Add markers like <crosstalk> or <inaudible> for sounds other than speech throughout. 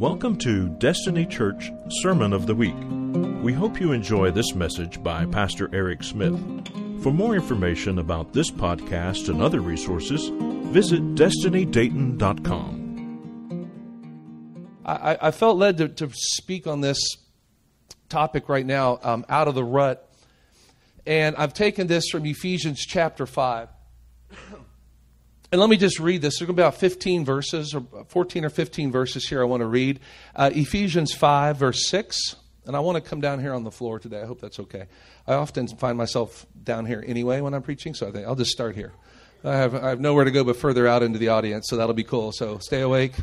Welcome to Destiny Church Sermon of the Week. We hope you enjoy this message by Pastor Eric Smith. For more information about this podcast and other resources, visit destinydayton.com. I, I felt led to, to, speak on this topic right now, um, out of the rut. And I've taken this from Ephesians chapter 5. And let me just read this. There's going to be about 15 verses, or 14 or 15 verses here I want to read. Uh, Ephesians 5, verse 6. And I want to come down here on the floor today. I hope that's okay. I often find myself down here anyway when I'm preaching, so I think I'll just start here. I have, I have nowhere to go but further out into the audience, so that'll be cool. So stay awake.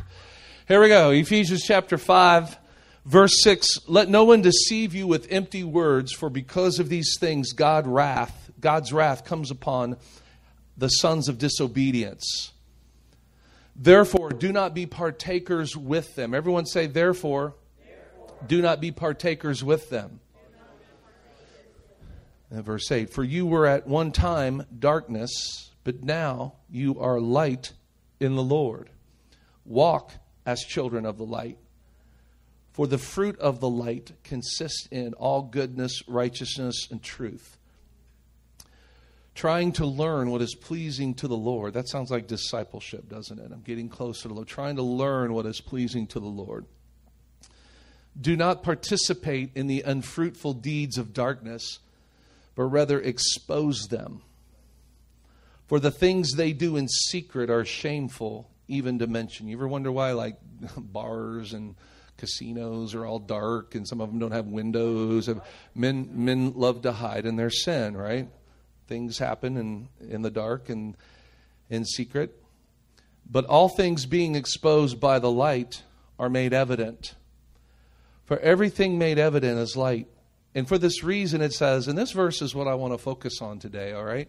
Here we go. Ephesians chapter 5, verse 6. Let no one deceive you with empty words, for because of these things, God wrath, God's wrath comes upon the sons of disobedience. Therefore, do not be partakers with them. Everyone say, therefore, therefore. do not be partakers with them. And verse 8 For you were at one time darkness, but now you are light in the Lord. Walk as children of the light. For the fruit of the light consists in all goodness, righteousness, and truth trying to learn what is pleasing to the Lord. That sounds like discipleship, doesn't it? I'm getting closer to the Lord, trying to learn what is pleasing to the Lord. Do not participate in the unfruitful deeds of darkness, but rather expose them. For the things they do in secret are shameful, even to mention. You ever wonder why, like, <laughs> bars and casinos are all dark and some of them don't have windows? Men, men love to hide in their sin, right? Things happen in, in the dark and in secret. But all things being exposed by the light are made evident. For everything made evident is light. And for this reason, it says, and this verse is what I want to focus on today, all right?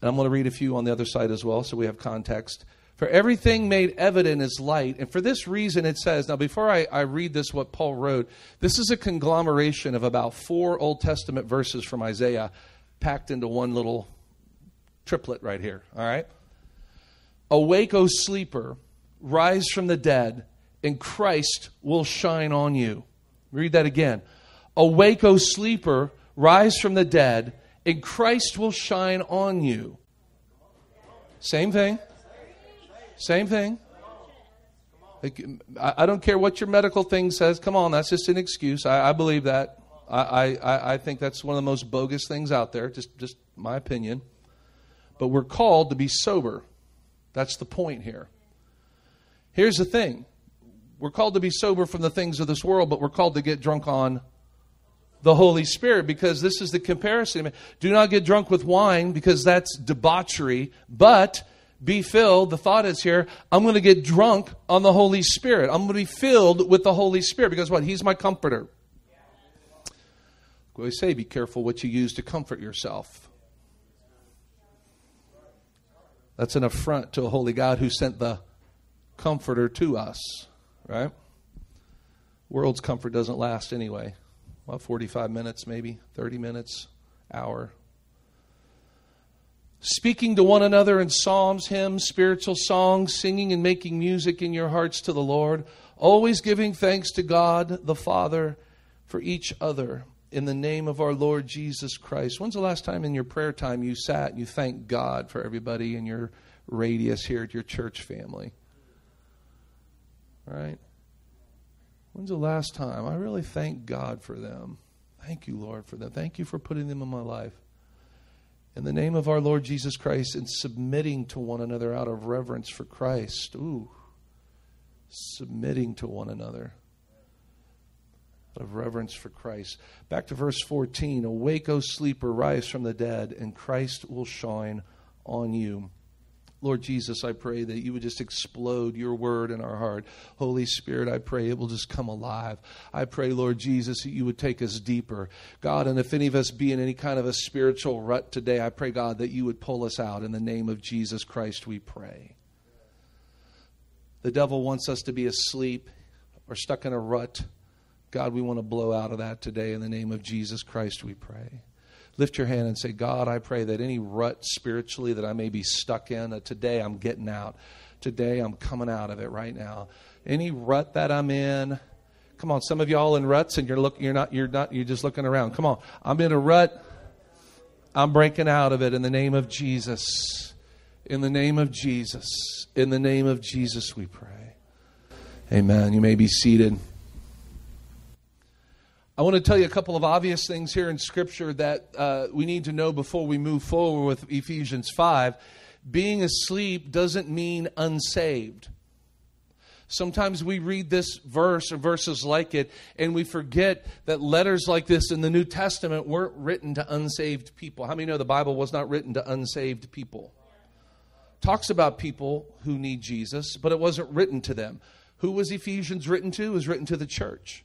And I'm going to read a few on the other side as well, so we have context. For everything made evident is light. And for this reason, it says, now before I, I read this, what Paul wrote, this is a conglomeration of about four Old Testament verses from Isaiah packed into one little triplet right here, all right? Awake, O sleeper, rise from the dead, and Christ will shine on you. Read that again. Awake, O sleeper, rise from the dead, and Christ will shine on you. Same thing. Same thing. I don't care what your medical thing says. Come on, that's just an excuse. I, I believe that. I, I, I think that's one of the most bogus things out there, just, just my opinion. But we're called to be sober. That's the point here. Here's the thing we're called to be sober from the things of this world, but we're called to get drunk on the Holy Spirit because this is the comparison. Do not get drunk with wine because that's debauchery, but be filled. The thought is here, I'm going to get drunk on the Holy Spirit. I'm going to be filled with the Holy Spirit because what? He's my comforter. We say be careful what you use to comfort yourself. That's an affront to a holy God who sent the comforter to us, right? World's comfort doesn't last anyway. Well, 45 minutes, maybe 30 minutes, hour. Speaking to one another in psalms, hymns, spiritual songs, singing and making music in your hearts to the Lord, always giving thanks to God the Father for each other in the name of our Lord Jesus Christ. When's the last time in your prayer time you sat and you thanked God for everybody in your radius here at your church family? Right? When's the last time? I really thank God for them. Thank you, Lord, for them. Thank you for putting them in my life. In the name of our Lord Jesus Christ and submitting to one another out of reverence for Christ. Ooh, submitting to one another of reverence for Christ. Back to verse 14 Awake, O sleeper, rise from the dead, and Christ will shine on you. Lord Jesus, I pray that you would just explode your word in our heart. Holy Spirit, I pray it will just come alive. I pray, Lord Jesus, that you would take us deeper. God, and if any of us be in any kind of a spiritual rut today, I pray, God, that you would pull us out. In the name of Jesus Christ, we pray. The devil wants us to be asleep or stuck in a rut. God, we want to blow out of that today in the name of Jesus Christ, we pray. Lift your hand and say, God, I pray that any rut spiritually that I may be stuck in, that today I'm getting out. Today I'm coming out of it right now. Any rut that I'm in? Come on, some of y'all in ruts and you're looking you're not you're not you're just looking around. Come on. I'm in a rut. I'm breaking out of it in the name of Jesus. In the name of Jesus. In the name of Jesus we pray. Amen. You may be seated. I want to tell you a couple of obvious things here in Scripture that uh, we need to know before we move forward with Ephesians 5. Being asleep doesn't mean unsaved. Sometimes we read this verse or verses like it, and we forget that letters like this in the New Testament weren't written to unsaved people. How many know the Bible was not written to unsaved people? Talks about people who need Jesus, but it wasn't written to them. Who was Ephesians written to? It was written to the church.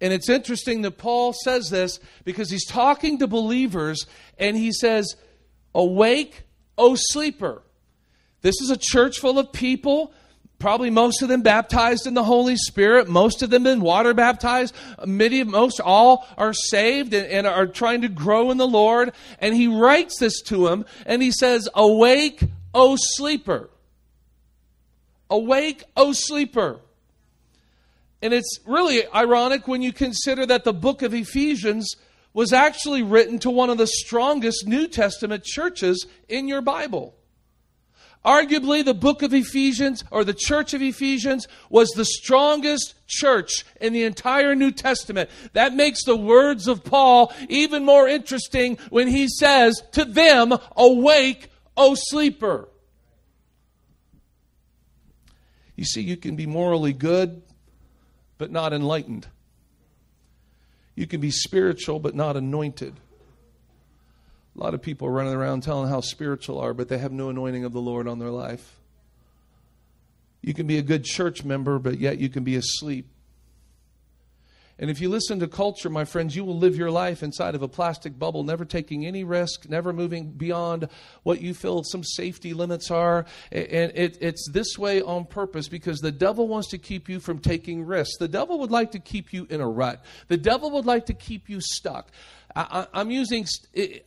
And it's interesting that Paul says this because he's talking to believers and he says, Awake, O sleeper. This is a church full of people Probably most of them baptized in the Holy Spirit. Most of them been water baptized. Many, of most all are saved and, and are trying to grow in the Lord. And he writes this to him and he says, Awake, O sleeper. Awake, O sleeper. And it's really ironic when you consider that the book of Ephesians was actually written to one of the strongest New Testament churches in your Bible. Arguably, the book of Ephesians or the church of Ephesians was the strongest church in the entire New Testament. That makes the words of Paul even more interesting when he says to them, Awake, O sleeper. You see, you can be morally good, but not enlightened. You can be spiritual, but not anointed. A lot of people are running around telling how spiritual are, but they have no anointing of the Lord on their life. You can be a good church member, but yet you can be asleep. And if you listen to culture, my friends, you will live your life inside of a plastic bubble, never taking any risk, never moving beyond what you feel some safety limits are. And it, it's this way on purpose because the devil wants to keep you from taking risks. The devil would like to keep you in a rut. The devil would like to keep you stuck. I, am using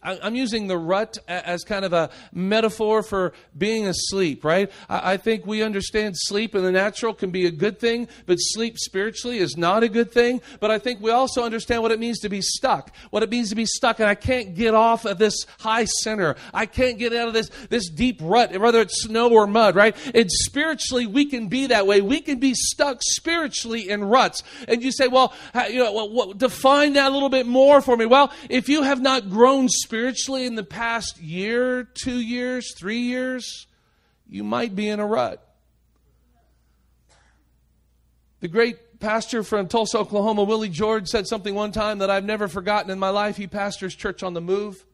I'm using the rut as kind of a metaphor for being asleep, right? I, I, think we understand sleep in the natural can be a good thing, but sleep spiritually is not a good thing. But I think we also understand what it means to be stuck, what it means to be stuck, and I can't get off of this high center. I can't get out of this this deep rut, whether it's snow or mud, right? And spiritually, we can be that way. We can be stuck spiritually in ruts. And you say, well, you know, well, define that a little bit more for me. Well, if you have not grown spiritually in the past year, two years, three years, you might be in a rut. The great pastor from Tulsa, Oklahoma, Willie George, said something one time that I've never forgotten in my life. He pastors Church on the Move.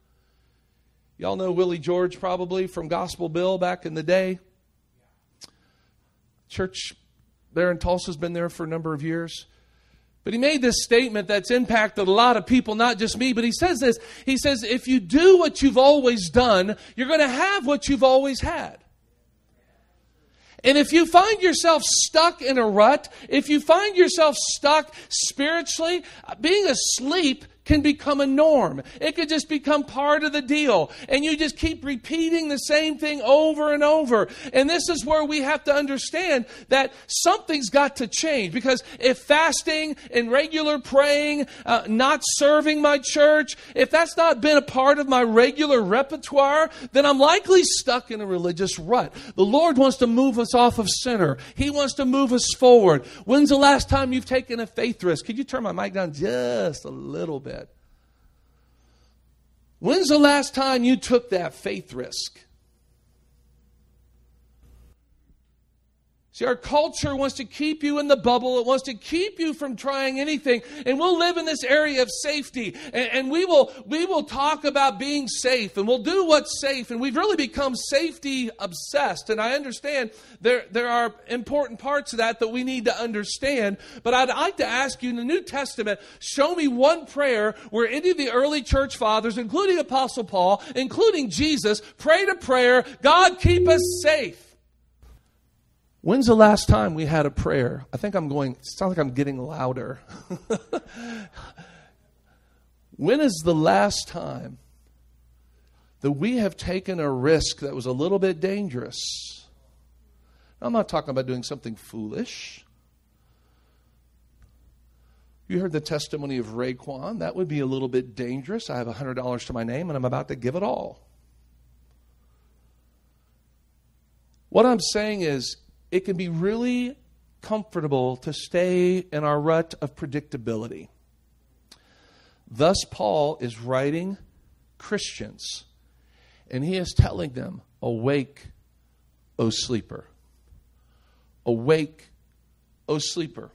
Y'all know Willie George probably from Gospel Bill back in the day. Church there in Tulsa has been there for a number of years. But he made this statement that's impacted a lot of people, not just me, but he says this. He says, if you do what you've always done, you're going to have what you've always had. And if you find yourself stuck in a rut, if you find yourself stuck spiritually, being asleep can become a norm. It could just become part of the deal. And you just keep repeating the same thing over and over. And this is where we have to understand that something's got to change. Because if fasting and regular praying, uh, not serving my church, if that's not been a part of my regular repertoire, then I'm likely stuck in a religious rut. The Lord wants to move us off of center. He wants to move us forward. When's the last time you've taken a faith risk? Could you turn my mic down just a little bit? When's the last time you took that faith risk? See, our culture wants to keep you in the bubble. It wants to keep you from trying anything. And we'll live in this area of safety. And, and, we will we will talk about being safe and we'll do what's safe. And we've really become safety obsessed. And I understand there, there are important parts of that that we need to understand. But I'd like to ask you in the New Testament, show me one prayer where any of the early church fathers, including Apostle Paul, including Jesus, prayed a prayer, God keep us safe. When's the last time we had a prayer? I think I'm going, it sounds like I'm getting louder. <laughs> when is the last time that we have taken a risk that was a little bit dangerous I'm not talking about doing something foolish. You heard the testimony of Raekwon. That would be a little bit dangerous. I have $100 to my name and I'm about to give it all. What I'm saying is, it can be really comfortable to stay in our rut of predictability. Thus, Paul is writing Christians, and he is telling them, Awake, O sleeper. Awake, O sleeper.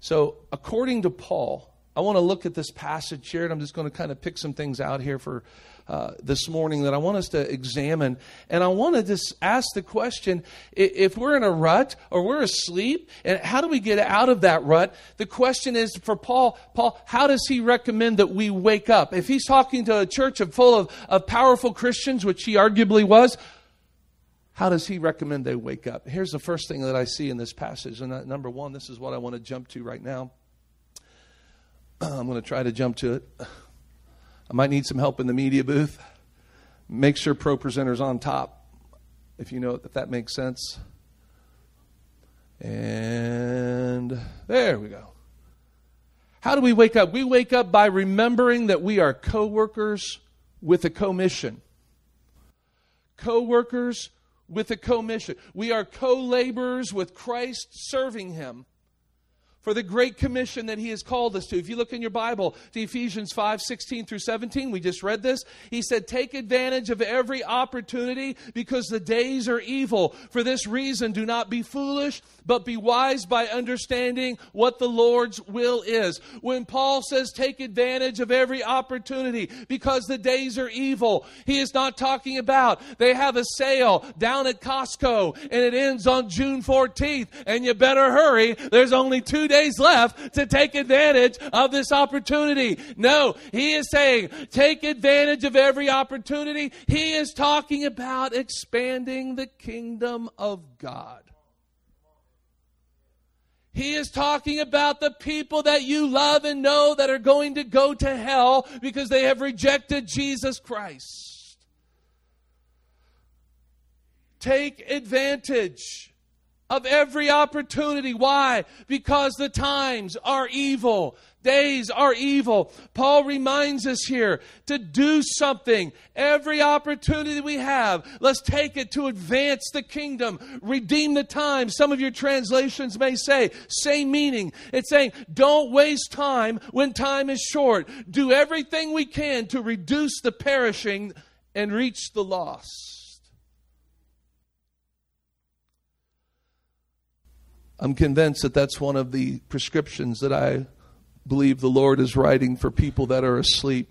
So, according to Paul, I want to look at this passage here, and I'm just going to kind of pick some things out here for uh, this morning that I want us to examine. And I want to just ask the question if we're in a rut or we're asleep, and how do we get out of that rut? The question is for Paul, Paul, how does he recommend that we wake up? If he's talking to a church full of, of powerful Christians, which he arguably was, how does he recommend they wake up? Here's the first thing that I see in this passage. And number one, this is what I want to jump to right now. <clears throat> I'm going to try to jump to it. I might need some help in the media booth. Make sure ProPresenter's on top, if you know if that makes sense. And there we go. How do we wake up? We wake up by remembering that we are co workers with a commission. Co workers with a commission. We are co laborers with Christ serving Him for the great commission that he has called us to. If you look in your Bible to Ephesians 5 16 through 17, we just read this. He said, Take advantage of every opportunity because the days are evil. For this reason, do not be foolish, but be wise by understanding what the Lord's will is. When Paul says, Take advantage of every opportunity because the days are evil, he is not talking about they have a sale down at Costco and it ends on June 14th, and you better hurry. There's only two days left to take advantage of this opportunity. No, he is saying take advantage of every opportunity. He is talking about expanding the kingdom of God. He is talking about the people that you love and know that are going to go to hell because they have rejected Jesus Christ. Take advantage of every opportunity. Why? Because the times are evil. Days are evil. Paul reminds us here to do something. Every opportunity we have, let's take it to advance the kingdom, redeem the time. Some of your translations may say, same meaning. It's saying, don't waste time when time is short. Do everything we can to reduce the perishing and reach the lost. I'm convinced that that's one of the prescriptions that I believe the Lord is writing for people that are asleep.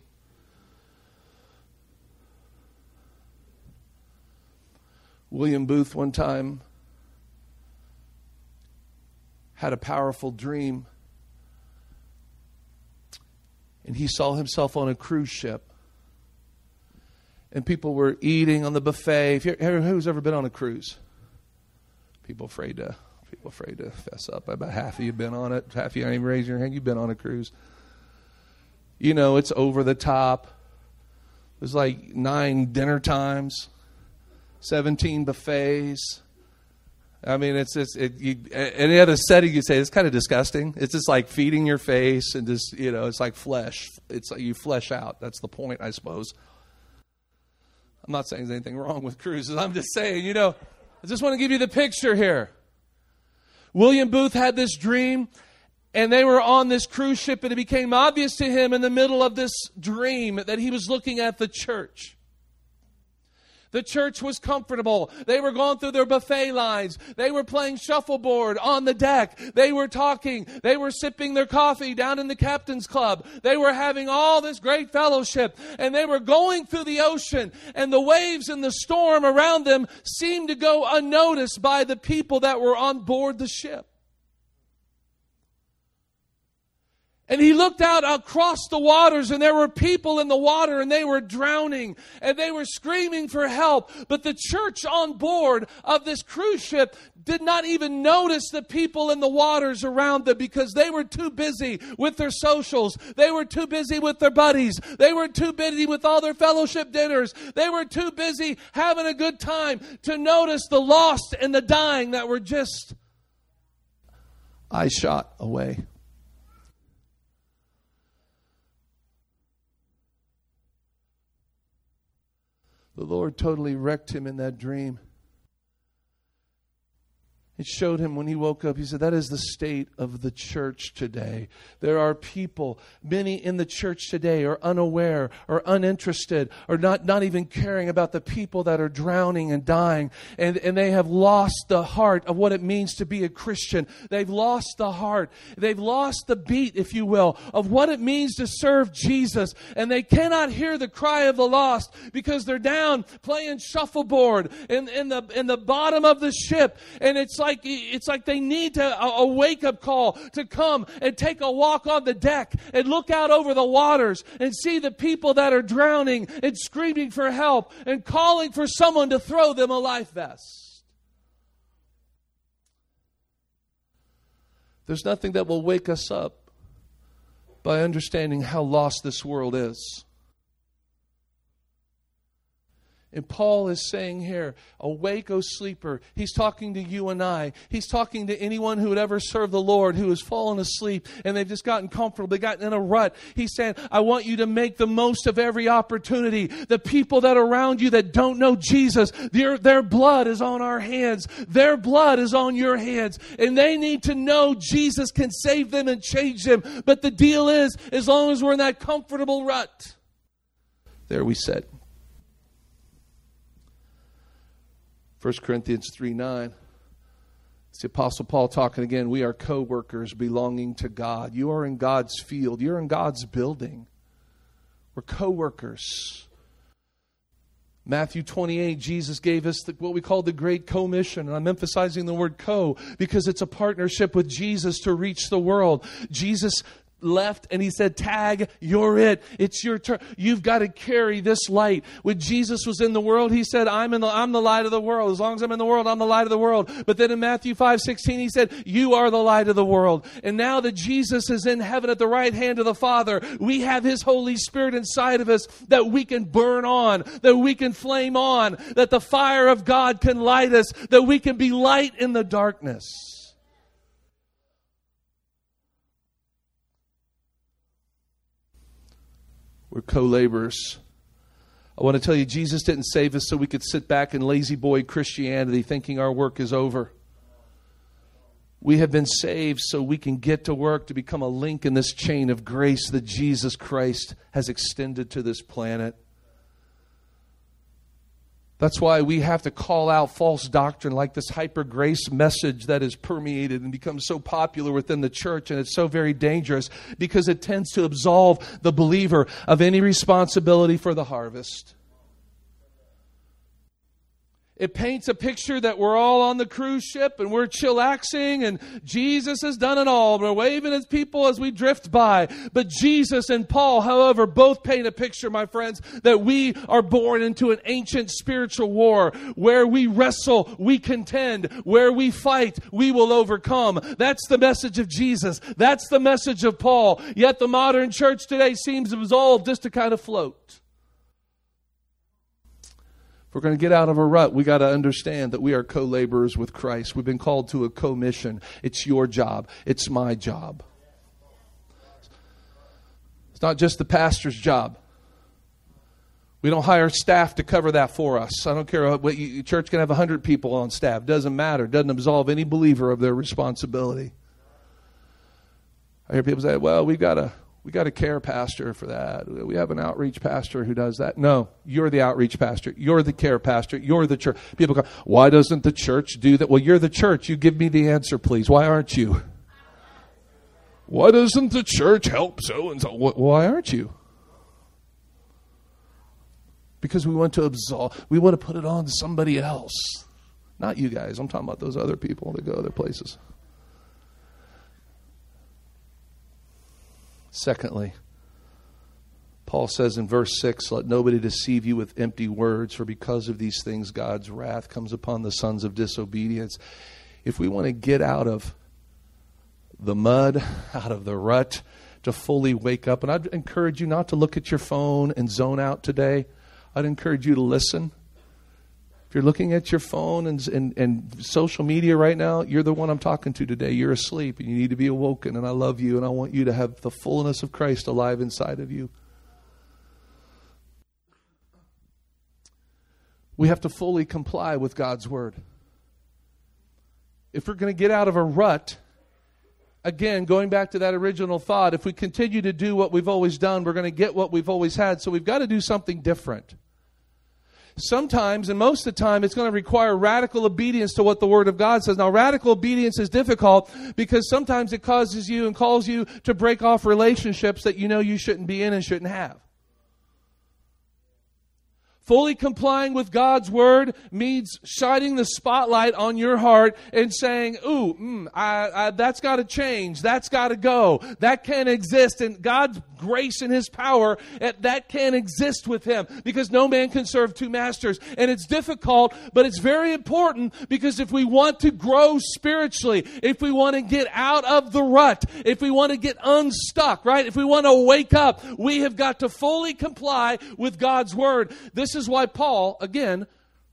William Booth one time had a powerful dream, and he saw himself on a cruise ship. And people were eating on the buffet. Who's ever been on a cruise? People afraid to People afraid to fess up. About half of you been on it. Half of you ain't even raising your hand. You've been on a cruise. You know, it's over the top. There's like nine dinner times, 17 buffets. I mean, it's just, it, you, any other setting you say, it's kind of disgusting. It's just like feeding your face and just, you know, it's like flesh. It's like you flesh out. That's the point, I suppose. I'm not saying there's anything wrong with cruises. I'm just saying, you know, I just want to give you the picture here. William Booth had this dream, and they were on this cruise ship, and it became obvious to him in the middle of this dream that he was looking at the church. The church was comfortable. They were going through their buffet lines. They were playing shuffleboard on the deck. They were talking. They were sipping their coffee down in the captain's club. They were having all this great fellowship and they were going through the ocean and the waves and the storm around them seemed to go unnoticed by the people that were on board the ship. And he looked out across the waters, and there were people in the water, and they were drowning, and they were screaming for help. But the church on board of this cruise ship did not even notice the people in the waters around them because they were too busy with their socials. They were too busy with their buddies. They were too busy with all their fellowship dinners. They were too busy having a good time to notice the lost and the dying that were just eye shot away. The Lord totally wrecked him in that dream. It showed him when he woke up. He said, That is the state of the church today. There are people, many in the church today are unaware or uninterested or not, not even caring about the people that are drowning and dying. And, and they have lost the heart of what it means to be a Christian. They've lost the heart. They've lost the beat, if you will, of what it means to serve Jesus. And they cannot hear the cry of the lost because they're down playing shuffleboard in, in, the, in the bottom of the ship. And it's like, like it's like they need to, a, a wake up call to come and take a walk on the deck and look out over the waters and see the people that are drowning and screaming for help and calling for someone to throw them a life vest. There's nothing that will wake us up by understanding how lost this world is. And Paul is saying here, Awake, O sleeper. He's talking to you and I. He's talking to anyone who would ever serve the Lord who has fallen asleep and they've just gotten comfortable. They've gotten in a rut. He's saying, I want you to make the most of every opportunity. The people that are around you that don't know Jesus, their, their blood is on our hands. Their blood is on your hands. And they need to know Jesus can save them and change them. But the deal is, as long as we're in that comfortable rut, there we sit. 1 Corinthians 3 9. It's the Apostle Paul talking again. We are co workers belonging to God. You are in God's field, you're in God's building. We're co workers. Matthew 28, Jesus gave us the, what we call the Great Commission. And I'm emphasizing the word co because it's a partnership with Jesus to reach the world. Jesus left and he said, Tag, you're it. It's your turn. You've got to carry this light. When Jesus was in the world, he said, I'm, in the, I'm the light of the world. As long as I'm in the world, I'm the light of the world. But then in Matthew 5 16, he said, You are the light of the world. And now that Jesus is in heaven at the right hand of the Father, we have his Holy Spirit inside of us that we can burn on, that we can flame on, that the fire of God can light us, that we can be light in the darkness. We're co laborers. I want to tell you, Jesus didn't save us so we could sit back in lazy boy Christianity thinking our work is over. We have been saved so we can get to work to become a link in this chain of grace that Jesus Christ has extended to this planet. That's why we have to call out false doctrine like this hyper grace message that is permeated and becomes so popular within the church. And it's so very dangerous because it tends to absolve the believer of any responsibility for the harvest. It paints a picture that we're all on the cruise ship and we're chillaxing and Jesus has done it all. We're waving at people as we drift by. But Jesus and Paul, however, both paint a picture, my friends, that we are born into an ancient spiritual war where we wrestle, we contend, where we fight, we will overcome. That's the message of Jesus. That's the message of Paul. Yet the modern church today seems absolved just to kind of float. If we're going to get out of a rut, we got to understand that we are co laborers with Christ. We've been called to a commission. It's your job, it's my job. It's not just the pastor's job. We don't hire staff to cover that for us. I don't care what you, church can have 100 people on staff. Doesn't matter. Doesn't absolve any believer of their responsibility. I hear people say, well, we've got to we got a care pastor for that. We have an outreach pastor who does that. No, you're the outreach pastor. You're the care pastor. You're the church. People go, why doesn't the church do that? Well, you're the church. You give me the answer, please. Why aren't you? Why doesn't the church help so and so? Why aren't you? Because we want to absolve, we want to put it on somebody else. Not you guys. I'm talking about those other people that go other places. Secondly, Paul says in verse 6 Let nobody deceive you with empty words, for because of these things God's wrath comes upon the sons of disobedience. If we want to get out of the mud, <laughs> out of the rut, to fully wake up, and I'd encourage you not to look at your phone and zone out today. I'd encourage you to listen. If you're looking at your phone and, and, and social media right now, you're the one I'm talking to today. You're asleep and you need to be awoken, and I love you, and I want you to have the fullness of Christ alive inside of you. We have to fully comply with God's word. If we're going to get out of a rut, again, going back to that original thought, if we continue to do what we've always done, we're going to get what we've always had. So we've got to do something different. Sometimes, and most of the time, it's going to require radical obedience to what the Word of God says. Now, radical obedience is difficult because sometimes it causes you and calls you to break off relationships that you know you shouldn't be in and shouldn't have. Fully complying with God's word means shining the spotlight on your heart and saying, Ooh, mm, I, I, that's got to change. That's got to go. That can't exist. And God's grace and His power, that can't exist with Him because no man can serve two masters. And it's difficult, but it's very important because if we want to grow spiritually, if we want to get out of the rut, if we want to get unstuck, right? If we want to wake up, we have got to fully comply with God's word. This is why Paul, again,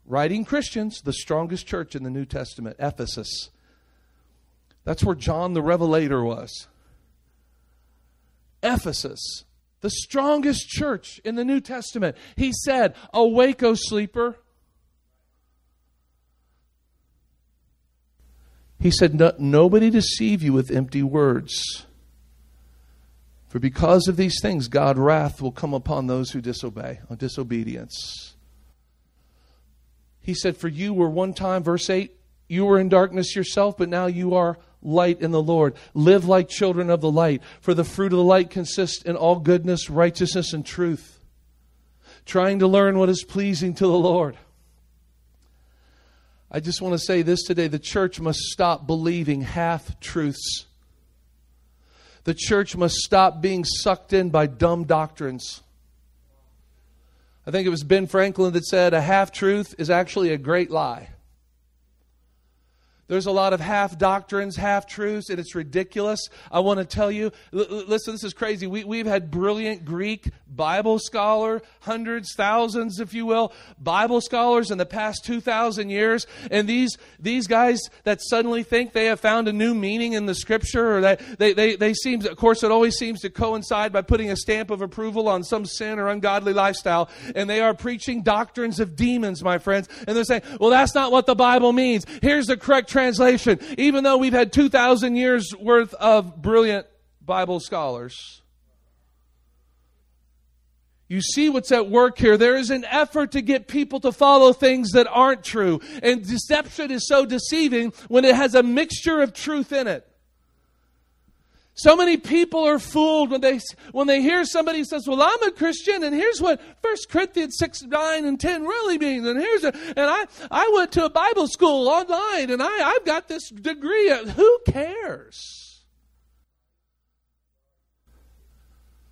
writing Christians, the strongest church in the New Testament, Ephesus. That's where John the Revelator was. Ephesus, the strongest church in the New Testament. He said, Awake, O sleeper. He said, Nobody deceive you with empty words. For because of these things, God wrath will come upon those who disobey, on disobedience. He said, For you were one time, verse 8, you were in darkness yourself, but now you are light in the Lord. Live like children of the light, for the fruit of the light consists in all goodness, righteousness, and truth. Trying to learn what is pleasing to the Lord. I just want to say this today the church must stop believing half truths. The church must stop being sucked in by dumb doctrines. I think it was Ben Franklin that said a half truth is actually a great lie. There's a lot of half doctrines, half truths, and it's ridiculous. I want to tell you, l- listen, this is crazy. We, we've had brilliant Greek Bible scholar, hundreds, thousands, if you will, Bible scholars in the past 2,000 years. And these, these guys that suddenly think they have found a new meaning in the scripture, or that they, they, they seem, of course, it always seems to coincide by putting a stamp of approval on some sin or ungodly lifestyle. And they are preaching doctrines of demons, my friends. And they're saying, well, that's not what the Bible means. Here's the correct translation. Even though we've had 2,000 years worth of brilliant Bible scholars. You see what's at work here. There is an effort to get people to follow things that aren't true. And deception is so deceiving when it has a mixture of truth in it. So many people are fooled when they when they hear somebody says, "Well, I'm a Christian, and here's what 1 Corinthians six nine and ten really means." And here's a, and I I went to a Bible school online, and I I've got this degree. Who cares?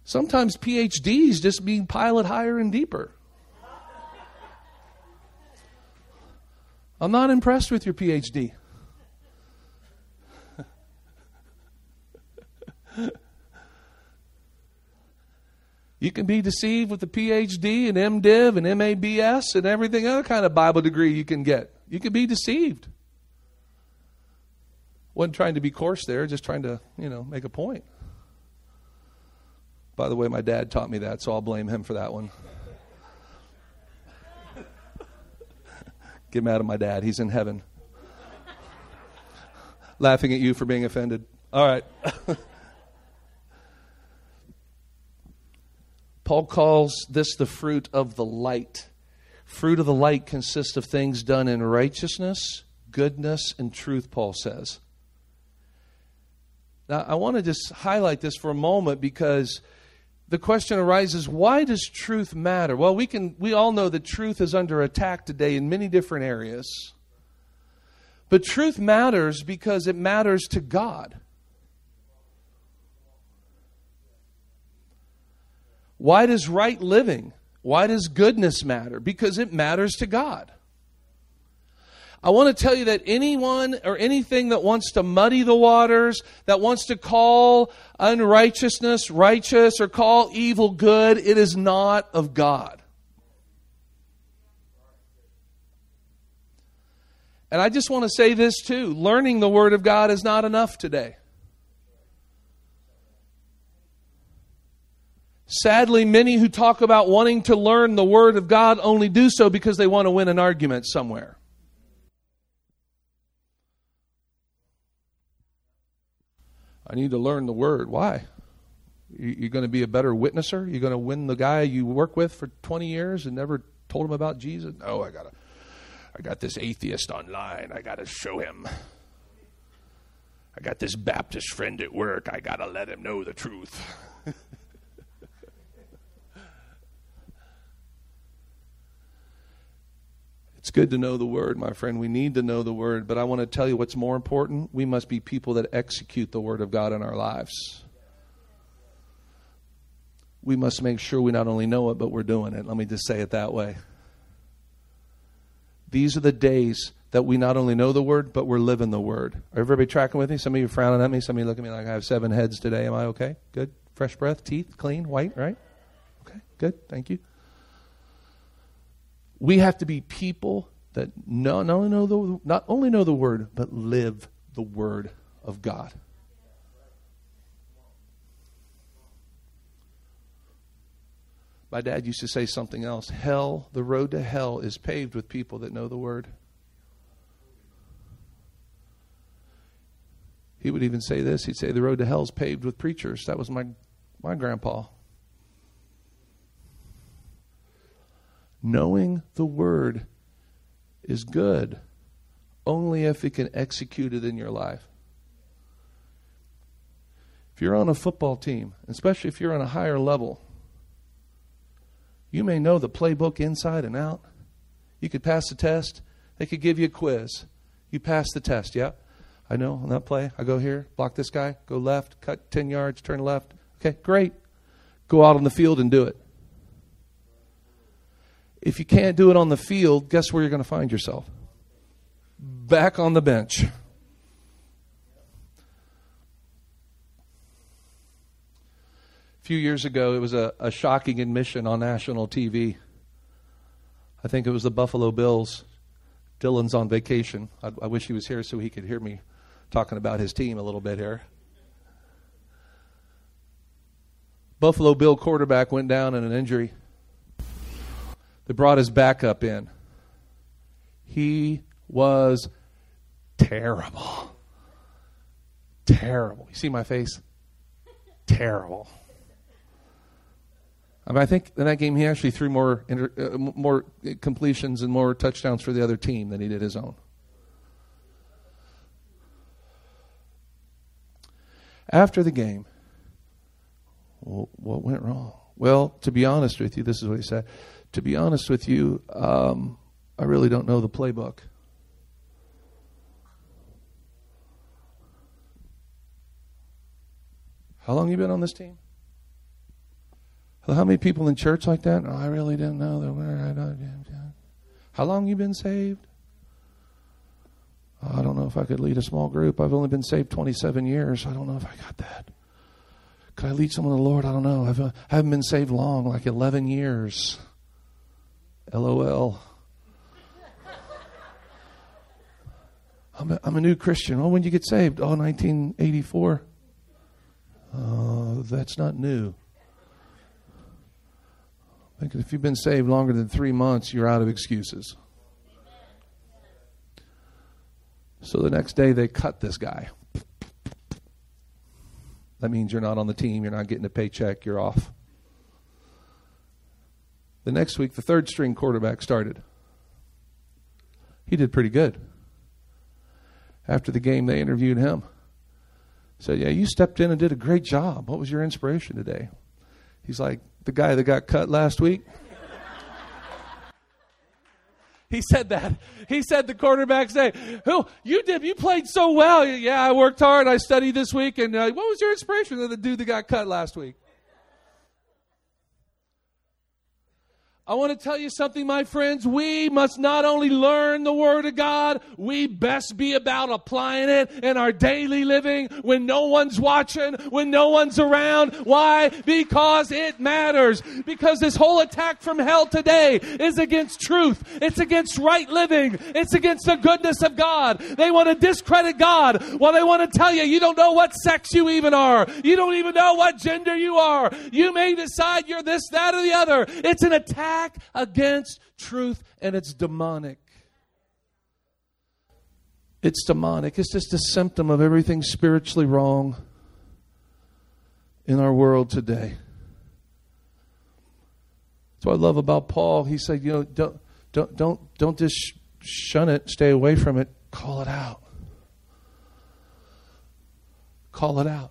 Sometimes PhDs just mean pilot higher and deeper. I'm not impressed with your PhD. You can be deceived with a PhD and MDiv and MABS and everything other kind of Bible degree you can get. You can be deceived. Wasn't trying to be coarse there, just trying to, you know, make a point. By the way, my dad taught me that, so I'll blame him for that one. Get mad at my dad. He's in heaven. Laughing at you for being offended. All right. <laughs> Paul calls this the fruit of the light. Fruit of the light consists of things done in righteousness, goodness, and truth, Paul says. Now, I want to just highlight this for a moment because the question arises why does truth matter? Well, we, can, we all know that truth is under attack today in many different areas. But truth matters because it matters to God. Why does right living, why does goodness matter? Because it matters to God. I want to tell you that anyone or anything that wants to muddy the waters, that wants to call unrighteousness righteous or call evil good, it is not of God. And I just want to say this too learning the Word of God is not enough today. Sadly, many who talk about wanting to learn the Word of God only do so because they want to win an argument somewhere. I need to learn the Word. Why? You're going to be a better witnesser? You're going to win the guy you work with for 20 years and never told him about Jesus? No, I got to. I got this atheist online. I got to show him. I got this Baptist friend at work. I got to let him know the truth. <laughs> It's good to know the word, my friend. We need to know the word. But I want to tell you what's more important. We must be people that execute the word of God in our lives. We must make sure we not only know it, but we're doing it. Let me just say it that way. These are the days that we not only know the word, but we're living the word. Are everybody tracking with me? Some of you frowning at me. Some of you look at me like I have seven heads today. Am I okay? Good? Fresh breath, teeth, clean, white, right? Okay, good. Thank you. We have to be people that not only know the, not only know the word, but live the word of God. My dad used to say something else. Hell, the road to hell is paved with people that know the word. He would even say this. He'd say, The road to hell is paved with preachers. That was my, my grandpa. Knowing the word is good only if it can execute it in your life. If you're on a football team, especially if you're on a higher level, you may know the playbook inside and out. You could pass the test. They could give you a quiz. You pass the test, yeah? I know on that play, I go here, block this guy, go left, cut 10 yards, turn left. Okay, great. Go out on the field and do it. If you can't do it on the field, guess where you're going to find yourself? Back on the bench. A few years ago, it was a, a shocking admission on national TV. I think it was the Buffalo Bills. Dylan's on vacation. I, I wish he was here so he could hear me talking about his team a little bit here. Buffalo Bill quarterback went down in an injury. They brought his backup in. He was terrible. Terrible. You see my face? Terrible. I, mean, I think in that game he actually threw more inter, uh, more completions and more touchdowns for the other team than he did his own. After the game, what went wrong? Well, to be honest with you, this is what he said to be honest with you, um, I really don't know the playbook. How long you been on this team? How many people in church like that? I really didn't know that. How long you been saved? I don't know if I could lead a small group. I've only been saved 27 years. I don't know if I got that. Could I lead someone to the Lord? I don't know. Uh, I haven't been saved long, like 11 years. LOL. I'm a, I'm a new Christian. Oh, when you get saved? Oh, 1984. Uh, that's not new. If you've been saved longer than three months, you're out of excuses. So the next day they cut this guy. That means you're not on the team, you're not getting a paycheck, you're off. The next week, the third string quarterback started. He did pretty good. After the game, they interviewed him. Said, Yeah, you stepped in and did a great job. What was your inspiration today? He's like, The guy that got cut last week. <laughs> He said that. He said the quarterback say, "Who you did? You played so well. Yeah, I worked hard. I studied this week. And uh, what was your inspiration of the dude that got cut last week?" I want to tell you something, my friends. We must not only learn the Word of God, we best be about applying it in our daily living when no one's watching, when no one's around. Why? Because it matters. Because this whole attack from hell today is against truth. It's against right living. It's against the goodness of God. They want to discredit God. Well, they want to tell you, you don't know what sex you even are. You don't even know what gender you are. You may decide you're this, that, or the other. It's an attack against truth, and it's demonic. It's demonic. It's just a symptom of everything spiritually wrong in our world today. That's what I love about Paul. He said, you know, don't don't don't don't just shun it, stay away from it, call it out. Call it out.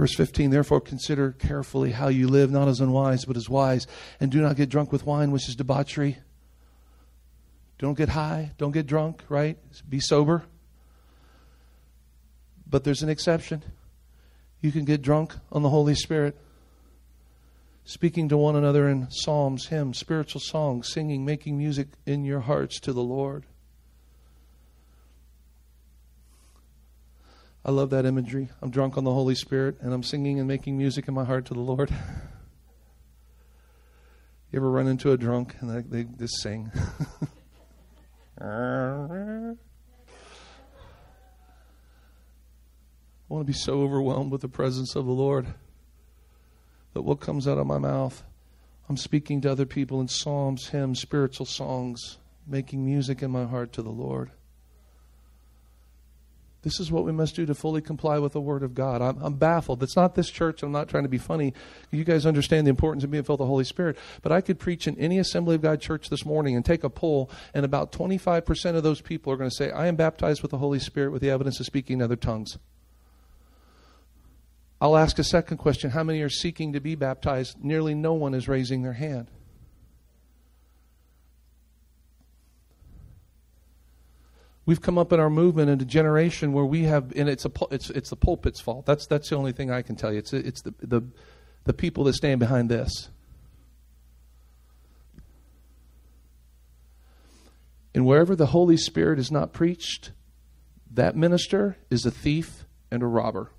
Verse 15, therefore consider carefully how you live, not as unwise, but as wise, and do not get drunk with wine, which is debauchery. Don't get high, don't get drunk, right? Be sober. But there's an exception. You can get drunk on the Holy Spirit. Speaking to one another in psalms, hymns, spiritual songs, singing, making music in your hearts to the Lord. I love that imagery. I'm drunk on the Holy Spirit and I'm singing and making music in my heart to the Lord. <laughs> you ever run into a drunk and they, they just sing? <laughs> I want to be so overwhelmed with the presence of the Lord that what comes out of my mouth, I'm speaking to other people in psalms, hymns, spiritual songs, making music in my heart to the Lord. This is what we must do to fully comply with the Word of God. I'm, I'm, baffled. It's not this church. I'm not trying to be funny. You guys understand the importance of being filled with the Holy Spirit. But I could preach in any Assembly of God church this morning and take a poll, and about 25% of those people are going to say, I am baptized with the Holy Spirit with the evidence of speaking in other tongues. I'll ask a second question How many are seeking to be baptized? Nearly no one is raising their hand. We've come up in our movement in a generation where we have, and it's a it's it's the pulpit's fault. That's that's the only thing I can tell you. It's it's the the the people that stand behind this. And wherever the Holy Spirit is not preached, that minister is a thief and a robber.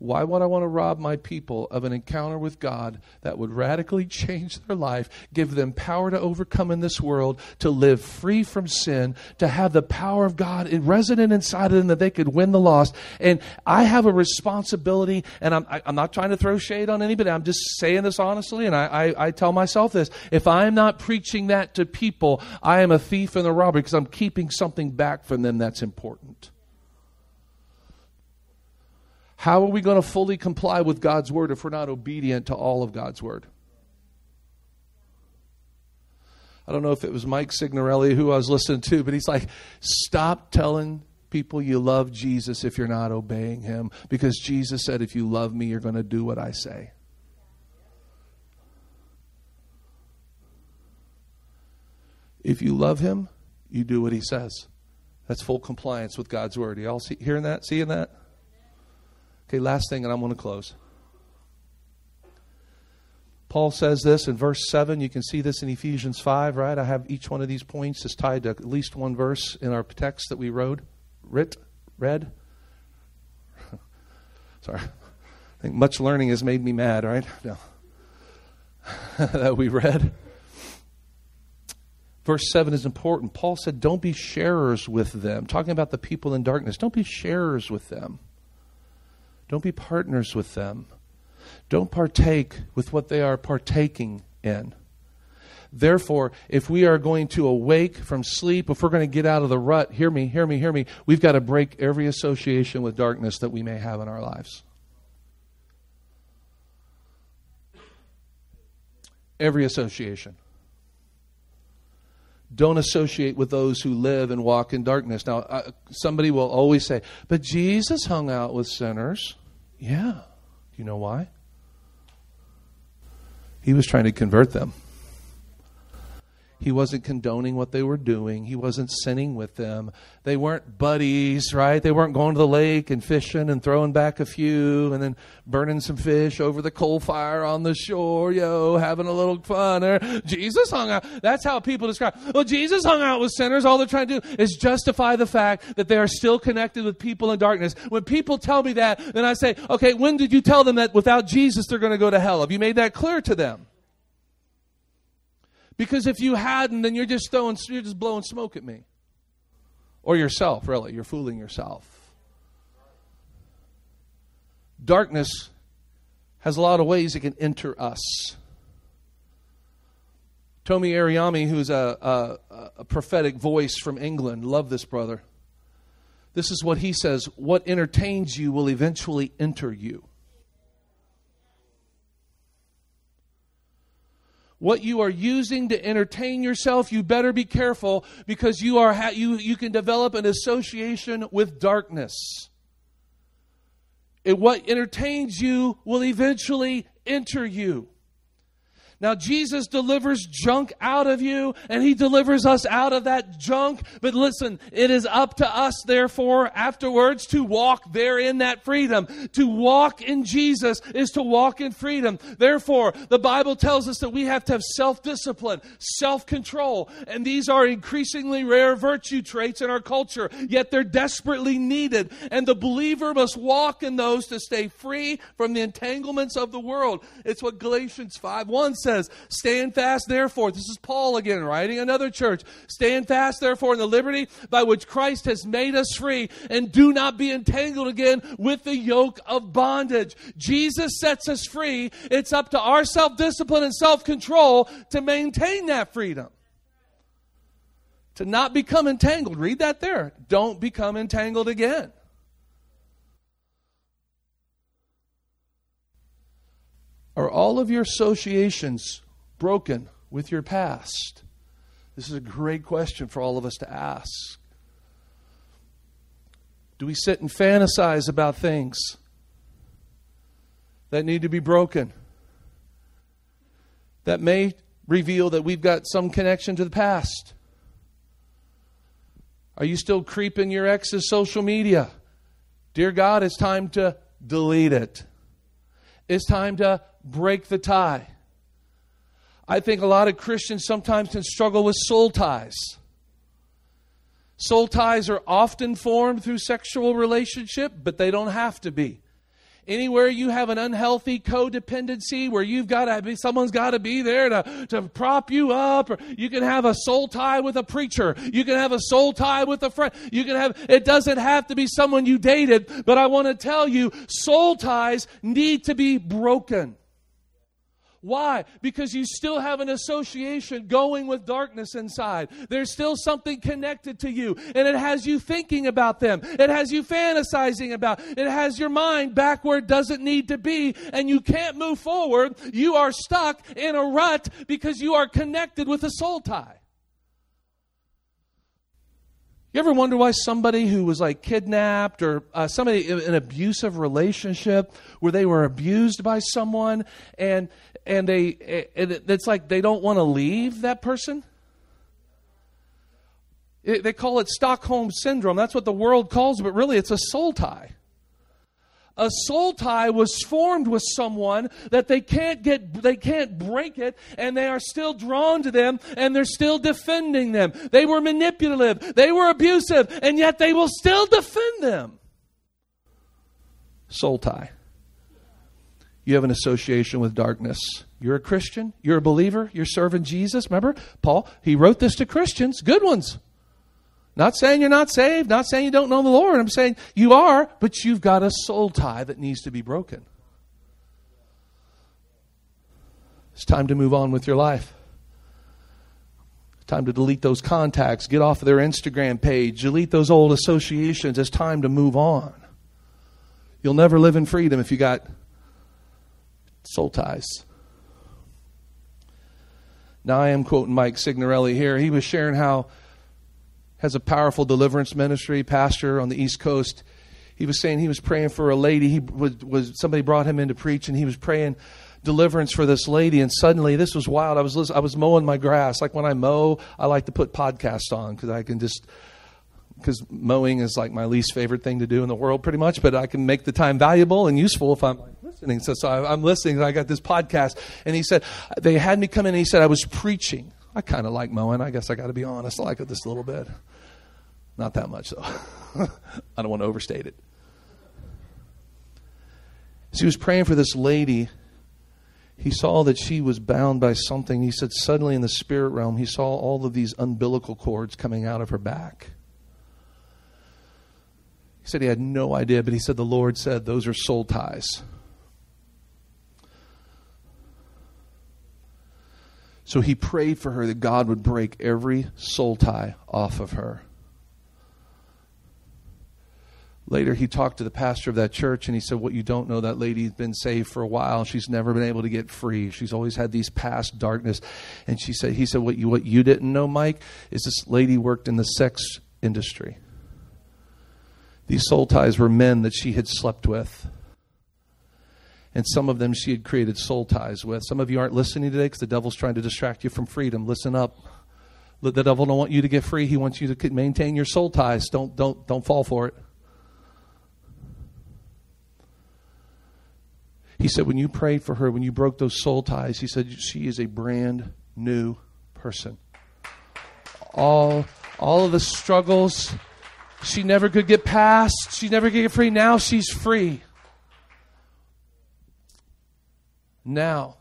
Why would I want to rob my people of an encounter with God that would radically change their life, give them power to overcome in this world, to live free from sin, to have the power of God resident inside of them that they could win the lost? And I have a responsibility, and I'm, I, am not trying to throw shade on anybody. I'm just saying this honestly, and I, I, I tell myself this. If I'm not preaching that to people, I am a thief and a robber because I'm keeping something back from them that's important. How are we going to fully comply with God's word if we're not obedient to all of God's word? I don't know if it was Mike Signorelli who I was listening to, but he's like, stop telling people you love Jesus if you're not obeying him. Because Jesus said, if you love me, you're going to do what I say. If you love him, you do what he says. That's full compliance with God's word. You all see, hearing that? Seeing that? Okay, last thing, and I'm going to close. Paul says this in verse 7. You can see this in Ephesians 5, right? I have each one of these points is tied to at least one verse in our text that we wrote, writ, read. <laughs> Sorry. I think much learning has made me mad, right? <laughs> No. <laughs> that we read. Verse 7 is important. Paul said, Don't be sharers with them. Talking about the people in darkness. Don't be sharers with them. Don't be partners with them. Don't partake with what they are partaking in. Therefore, if we are going to awake from sleep, if we're going to get out of the rut, hear me, hear me, hear me, we've got to break every association with darkness that we may have in our lives. Every association. Don't associate with those who live and walk in darkness. Now, uh, somebody will always say, but Jesus hung out with sinners. Yeah. Do you know why? He was trying to convert them. He wasn't condoning what they were doing. He wasn't sinning with them. They weren't buddies, right? They weren't going to the lake and fishing and throwing back a few and then burning some fish over the coal fire on the shore, yo, having a little fun. Or Jesus hung out. That's how people describe. Well, Jesus hung out with sinners. All they're trying to do is justify the fact that they are still connected with people in darkness. When people tell me that, then I say, okay, when did you tell them that without Jesus they're going to go to hell? Have you made that clear to them? Because if you hadn't, then you're just throwing, you're just blowing smoke at me. Or yourself, really. You're fooling yourself. Darkness has a lot of ways it can enter us. Tomi Arayomi, who's a, a, a, prophetic voice from England, love this brother. This is what he says What entertains you will eventually enter you. What you are using to entertain yourself, you better be careful because you are ha- you you can develop an association with darkness. And what entertains you will eventually enter you. Now, Jesus delivers junk out of you, and He delivers us out of that junk. But listen, it is up to us, therefore, afterwards, to walk there in that freedom. To walk in Jesus is to walk in freedom. Therefore, the Bible tells us that we have to have self discipline, self control, and these are increasingly rare virtue traits in our culture, yet they're desperately needed. And the believer must walk in those to stay free from the entanglements of the world. It's what Galatians 5 1 says says, Stand fast, therefore. This is Paul again writing another church. Stand fast, therefore, in the liberty by which Christ has made us free, and do not be entangled again with the yoke of bondage. Jesus sets us free. It's up to our self discipline and self control to maintain that freedom to not become entangled. Read that there. Don't become entangled again. Are all of your associations broken with your past? This is a great question for all of us to ask. Do we sit and fantasize about things that need to be broken? That may reveal that we've got some connection to the past. Are you still creeping your ex's social media? Dear God, it's time to delete it. It's time to break the tie. I think a lot of Christians sometimes can struggle with soul ties. Soul ties are often formed through sexual relationship, but they don't have to be. Anywhere you have an unhealthy codependency where you've got to be, someone's got to be there to, to prop you up, or you can have a soul tie with a preacher. You can have a soul tie with a friend. You can have, it doesn't have to be someone you dated, but I want to tell you, soul ties need to be broken. Why? Because you still have an association going with darkness inside. There's still something connected to you, and it has you thinking about them. It has you fantasizing about. It has your mind back where it doesn't need to be, and you can't move forward. You are stuck in a rut because you are connected with a soul tie. You ever wonder why somebody who was like kidnapped or uh, somebody in an abusive relationship where they were abused by someone and and they eh, and it's like they don't want to leave that person? It, they call it Stockholm syndrome. That's what the world calls it, but really it's a soul tie a soul tie was formed with someone that they can't get they can't break it and they are still drawn to them and they're still defending them they were manipulative they were abusive and yet they will still defend them soul tie you have an association with darkness you're a christian you're a believer you're serving jesus remember paul he wrote this to christians good ones not saying you're not saved, not saying you don't know the Lord. I'm saying you are, but you've got a soul tie that needs to be broken. It's time to move on with your life. It's time to delete those contacts, get off of their Instagram page, delete those old associations. It's time to move on. You'll never live in freedom if you got soul ties. Now, I am quoting Mike Signorelli here. He was sharing how has a powerful deliverance ministry, pastor on the East Coast. He was saying he was praying for a lady. He was, was somebody brought him in to preach, and he was praying deliverance for this lady, and suddenly this was wild. I was I was mowing my grass. Like when I mow, I like to put podcasts on because I can just because mowing is like my least favorite thing to do in the world, pretty much. But I can make the time valuable and useful if I'm listening. So, so I'm listening. I got this podcast, and he said they had me come in. and He said I was preaching. I kind of like mowing. I guess I got to be honest. I like it just a little bit. Not that much though. <laughs> I don't want to overstate it. He was praying for this lady, he saw that she was bound by something. He said, suddenly in the spirit realm, he saw all of these umbilical cords coming out of her back. Said he had no idea, but he said the Lord said those are soul ties. So he prayed for her that God would break every soul tie off of her. Later, he talked to the pastor of that church and he said, What you don't know, that lady's been saved for a while. She's never been able to get free. She's always had these past darkness. And she said, He said, What you, what you didn't know, Mike, is this lady worked in the sex industry. These soul ties were men that she had slept with. And some of them she had created soul ties with. Some of you aren't listening today because the devil's trying to distract you from freedom. Listen up. The devil don't want you to get free. He wants you to maintain your soul ties. Don't, don't, don't fall for it. He said, when you prayed for her, when you broke those soul ties, he said, she is a brand new person. All, all of the struggles she never could get past, she never could get free. Now she's free. Now,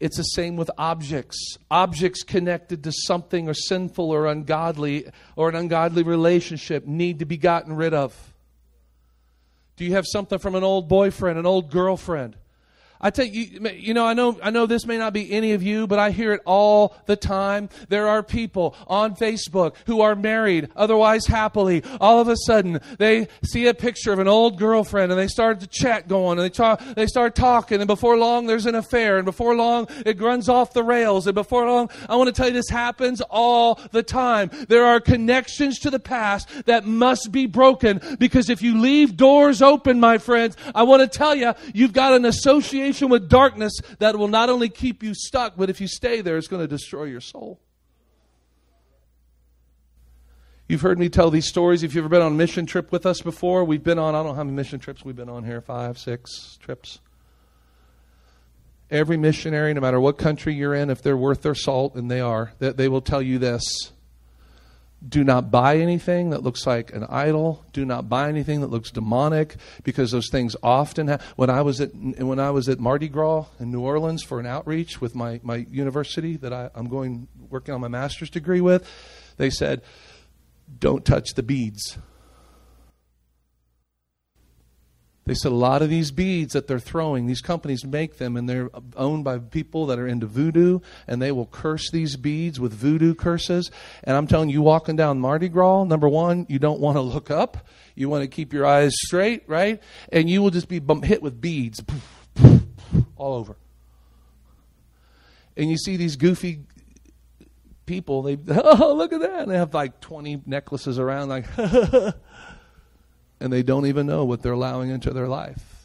it's the same with objects. Objects connected to something or sinful or ungodly or an ungodly relationship need to be gotten rid of. Do you have something from an old boyfriend, an old girlfriend? I tell you, you know, I know, I know this may not be any of you, but I hear it all the time. There are people on Facebook who are married, otherwise happily. All of a sudden, they see a picture of an old girlfriend and they start to chat going and they talk, they start talking and before long there's an affair and before long it runs off the rails and before long, I want to tell you this happens all the time. There are connections to the past that must be broken because if you leave doors open, my friends, I want to tell you, you've got an association association with darkness that will not only keep you stuck, but if you stay there, it's going to destroy your soul. You've heard me tell these stories. If you've ever been on a mission trip with us before, we've been on, I don't know how many mission trips we've been on here, five, six trips. Every missionary, no matter what country you're in, if they're worth their salt, and they are, that they will tell you this do not buy anything that looks like an idol. Do not buy anything that looks demonic, because those things often. have. when I was at when I was at Mardi Gras in New Orleans for an outreach with my my university that I, I'm going working on my master's degree with, they said, "Don't touch the beads." They said a lot of these beads that they're throwing, these companies make them, and they're owned by people that are into voodoo, and they will curse these beads with voodoo curses. And I'm telling you, walking down Mardi Gras, number one, you don't want to look up. You want to keep your eyes straight, right? And you will just be hit with beads all over. And you see these goofy people, they, <laughs> oh, look at that. And they have like 20 necklaces around, like, <laughs> and they don't even know what they're allowing into their life.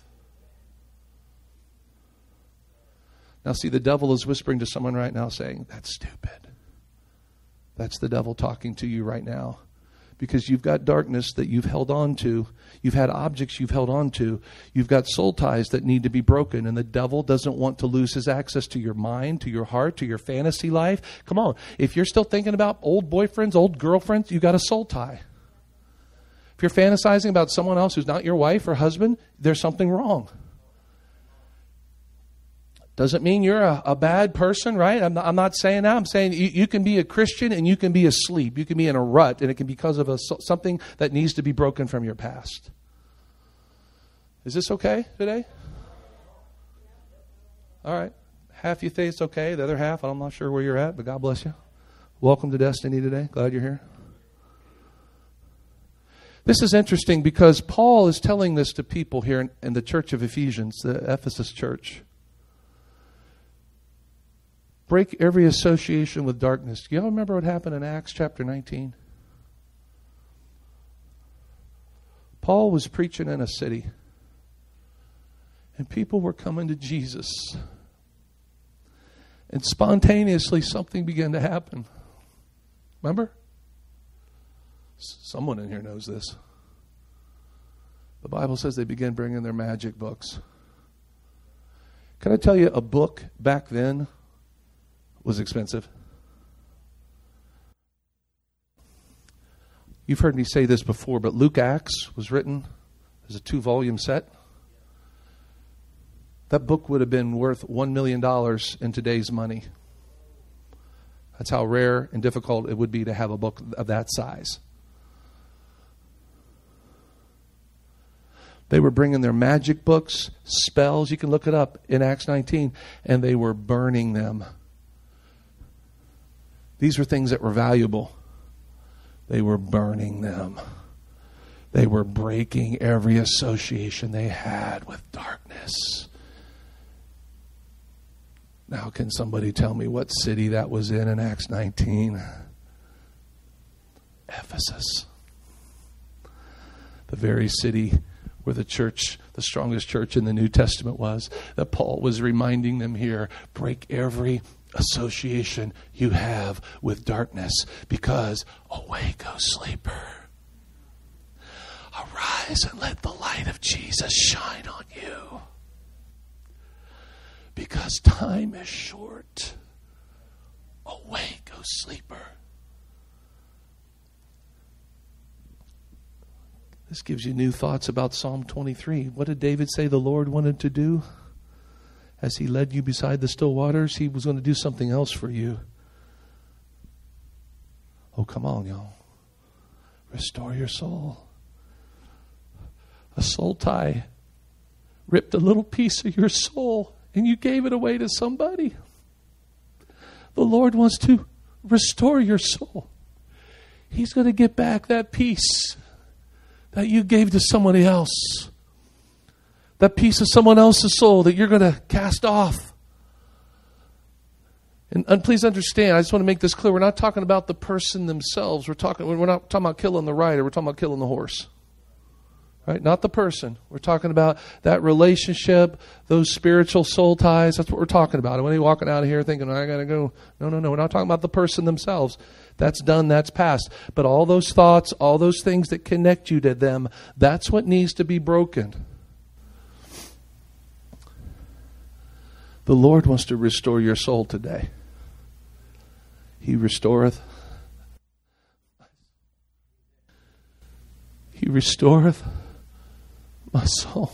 Now, see, the devil is whispering to someone right now saying, That's stupid. That's the devil talking to you right now. Because you've got darkness that you've held on to. You've had objects you've held on to. You've got soul ties that need to be broken. And the devil doesn't want to lose his access to your mind, to your heart, to your fantasy life. Come on. If you're still thinking about old boyfriends, old girlfriends, you've got a soul tie. You're fantasizing about someone else who's not your wife or husband, there's something wrong. Doesn't mean you're a, a bad person, right? I'm not, I'm not, saying that. I'm saying you, you, can be a Christian and you can be asleep. You can be in a rut, and it can be because of a, something that needs to be broken from your past. Is this okay today? All right. Half you think it's okay, the other half, I'm not sure where you're at, but God bless you. Welcome to Destiny today. Glad you're here. This is interesting because Paul is telling this to people here in, in the church of Ephesians, the Ephesus church. Break every association with darkness. Do y'all remember what happened in Acts chapter 19? Paul was preaching in a city. And people were coming to Jesus. And spontaneously, something began to happen. Remember? Someone in here knows this. The Bible says they began bringing their magic books. Can I tell you, a book back then was expensive? You've heard me say this before, but Luke Acts was written as a two volume set. That book would have been worth $1 million in today's money. That's how rare and difficult it would be to have a book of that size. They were bringing their magic books, spells, you can look it up in Acts 19, and they were burning them. These were things that were valuable. They were burning them. They were breaking every association they had with darkness. Now, can somebody tell me what city that was in in Acts 19? Ephesus. The very city where the church, the strongest church in the New Testament was, that Paul was reminding them here break every association you have with darkness because awake, O sleeper. Arise and let the light of Jesus shine on you. Because time is short. Awake, O sleeper. This gives you new thoughts about Psalm 23. What did David say the Lord wanted to do? As he led you beside the still waters, he was going to do something else for you. Oh, come on, y'all. Restore your soul. A soul tie ripped a little piece of your soul and you gave it away to somebody. The Lord wants to restore your soul. He's going to get back that piece that you gave to somebody else. That piece of someone else's soul that you're going to cast off. And, and, please understand, I just want to make this clear. We're not talking about the person themselves. We're talking we're not talking about killing the rider, we're talking about killing the horse. Right? Not the person. We're talking about that relationship, those spiritual soul ties. That's what we're talking about. And when you walking out of here thinking, I gotta go. No, no, no. We're not talking about the person themselves. That's done, that's past. But all those thoughts, all those things that connect you to them, that's what needs to be broken. The Lord wants to restore your soul today. He restoreth. He restoreth my soul.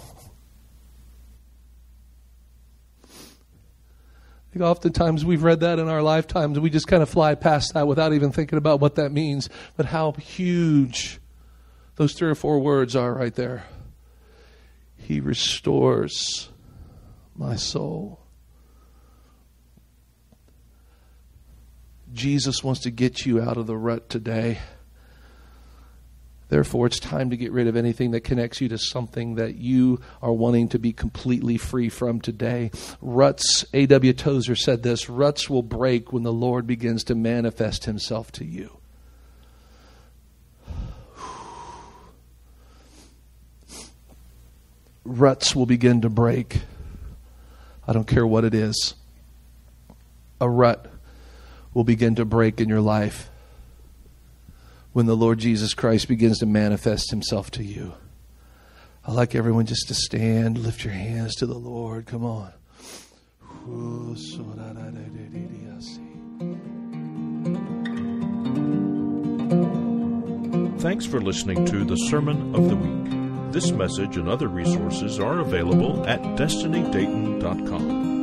Think oftentimes we've read that in our lifetimes. We just kind of fly past that without even thinking about what that means. But how huge those three or four words are right there. He restores my soul. Jesus wants to get you out of the rut today. Therefore, it's time to get rid of anything that connects you to something that you are wanting to be completely free from today. Ruts, A.W. Tozer said this ruts will break when the Lord begins to manifest himself to you. Ruts will begin to break. I don't care what it is. A rut will begin to break in your life when the Lord Jesus Christ begins to manifest himself to you. I'd like everyone just to stand, lift your hands to the Lord. Come on. Thanks for listening to the Sermon of the Week. This message and other resources are available at destinydayton.com.